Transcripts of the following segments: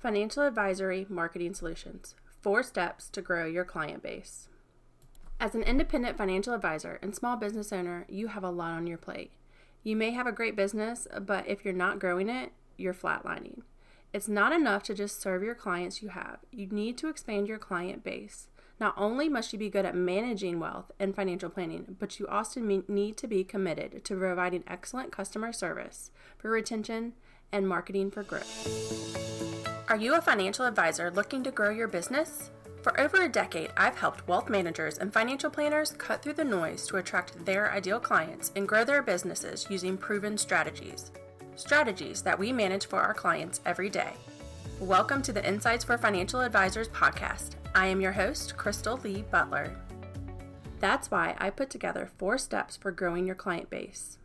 Financial Advisory Marketing Solutions Four Steps to Grow Your Client Base. As an independent financial advisor and small business owner, you have a lot on your plate. You may have a great business, but if you're not growing it, you're flatlining. It's not enough to just serve your clients you have. You need to expand your client base. Not only must you be good at managing wealth and financial planning, but you also need to be committed to providing excellent customer service for retention and marketing for growth. Are you a financial advisor looking to grow your business? For over a decade, I've helped wealth managers and financial planners cut through the noise to attract their ideal clients and grow their businesses using proven strategies. Strategies that we manage for our clients every day. Welcome to the Insights for Financial Advisors podcast. I am your host, Crystal Lee Butler. That's why I put together four steps for growing your client base.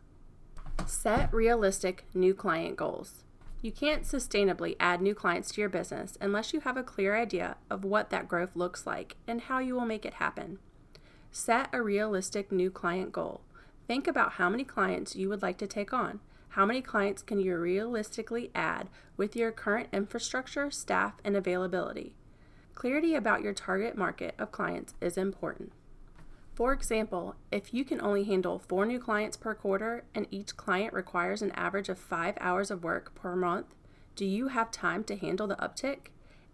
Set realistic new client goals. You can't sustainably add new clients to your business unless you have a clear idea of what that growth looks like and how you will make it happen. Set a realistic new client goal. Think about how many clients you would like to take on. How many clients can you realistically add with your current infrastructure, staff, and availability? Clarity about your target market of clients is important. For example, if you can only handle four new clients per quarter and each client requires an average of five hours of work per month, do you have time to handle the uptick?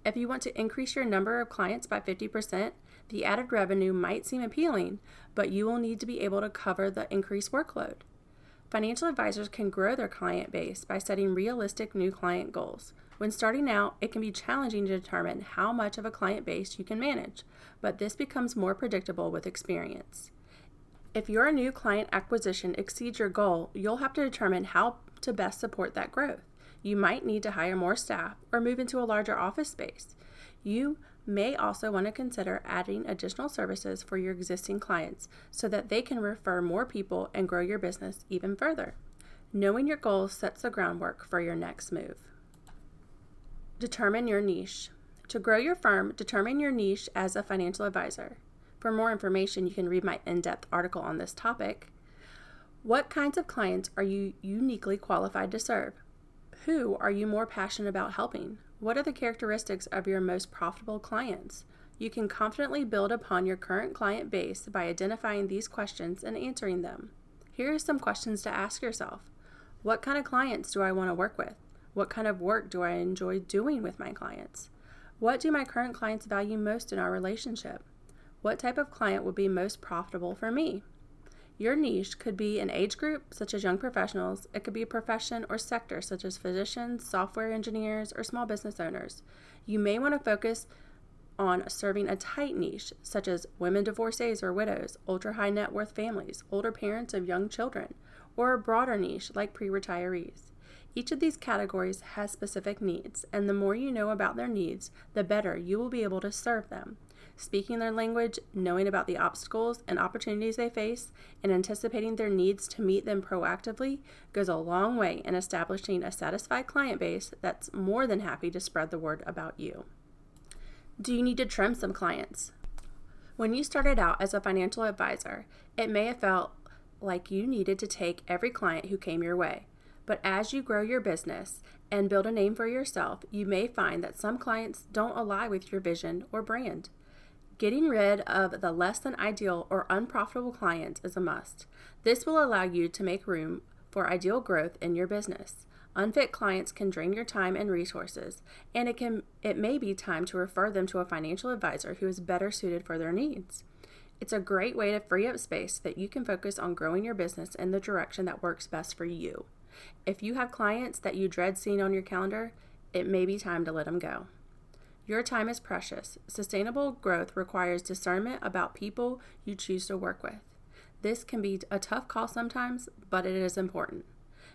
If you want to increase your number of clients by 50%, the added revenue might seem appealing, but you will need to be able to cover the increased workload. Financial advisors can grow their client base by setting realistic new client goals. When starting out, it can be challenging to determine how much of a client base you can manage, but this becomes more predictable with experience. If your new client acquisition exceeds your goal, you'll have to determine how to best support that growth. You might need to hire more staff or move into a larger office space. You may also want to consider adding additional services for your existing clients so that they can refer more people and grow your business even further. Knowing your goals sets the groundwork for your next move. Determine your niche. To grow your firm, determine your niche as a financial advisor. For more information, you can read my in depth article on this topic. What kinds of clients are you uniquely qualified to serve? Who are you more passionate about helping? What are the characteristics of your most profitable clients? You can confidently build upon your current client base by identifying these questions and answering them. Here are some questions to ask yourself What kind of clients do I want to work with? What kind of work do I enjoy doing with my clients? What do my current clients value most in our relationship? What type of client would be most profitable for me? Your niche could be an age group, such as young professionals. It could be a profession or sector, such as physicians, software engineers, or small business owners. You may want to focus on serving a tight niche, such as women divorcees or widows, ultra high net worth families, older parents of young children, or a broader niche like pre retirees. Each of these categories has specific needs, and the more you know about their needs, the better you will be able to serve them. Speaking their language, knowing about the obstacles and opportunities they face, and anticipating their needs to meet them proactively goes a long way in establishing a satisfied client base that's more than happy to spread the word about you. Do you need to trim some clients? When you started out as a financial advisor, it may have felt like you needed to take every client who came your way. But as you grow your business and build a name for yourself, you may find that some clients don't align with your vision or brand. Getting rid of the less than ideal or unprofitable clients is a must. This will allow you to make room for ideal growth in your business. Unfit clients can drain your time and resources, and it can it may be time to refer them to a financial advisor who is better suited for their needs. It's a great way to free up space so that you can focus on growing your business in the direction that works best for you. If you have clients that you dread seeing on your calendar, it may be time to let them go. Your time is precious. Sustainable growth requires discernment about people you choose to work with. This can be a tough call sometimes, but it is important.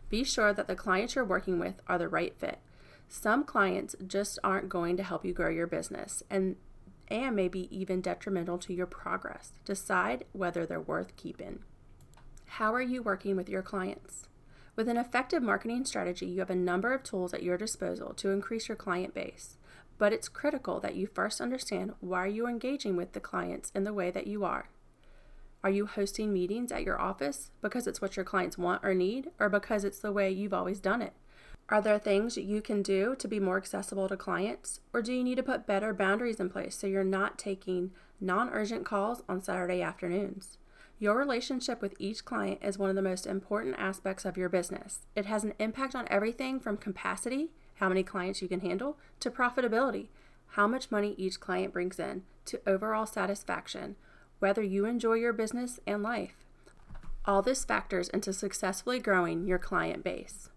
Be sure that the clients you're working with are the right fit. Some clients just aren't going to help you grow your business and and maybe even detrimental to your progress. Decide whether they're worth keeping. How are you working with your clients? With an effective marketing strategy, you have a number of tools at your disposal to increase your client base. But it's critical that you first understand why you're engaging with the clients in the way that you are. Are you hosting meetings at your office because it's what your clients want or need, or because it's the way you've always done it? Are there things you can do to be more accessible to clients, or do you need to put better boundaries in place so you're not taking non urgent calls on Saturday afternoons? Your relationship with each client is one of the most important aspects of your business. It has an impact on everything from capacity, how many clients you can handle, to profitability, how much money each client brings in, to overall satisfaction, whether you enjoy your business and life. All this factors into successfully growing your client base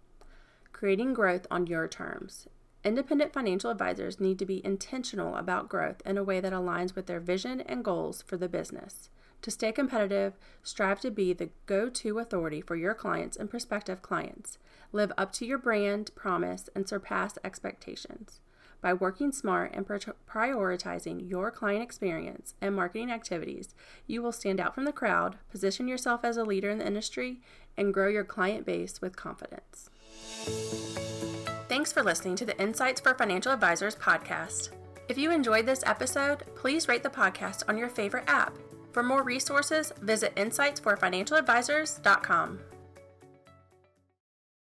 creating growth on your terms. Independent financial advisors need to be intentional about growth in a way that aligns with their vision and goals for the business. To stay competitive, strive to be the go to authority for your clients and prospective clients. Live up to your brand promise and surpass expectations. By working smart and prioritizing your client experience and marketing activities, you will stand out from the crowd, position yourself as a leader in the industry, and grow your client base with confidence. Thanks for listening to the Insights for Financial Advisors podcast. If you enjoyed this episode, please rate the podcast on your favorite app. For more resources, visit insightsforfinancialadvisors.com.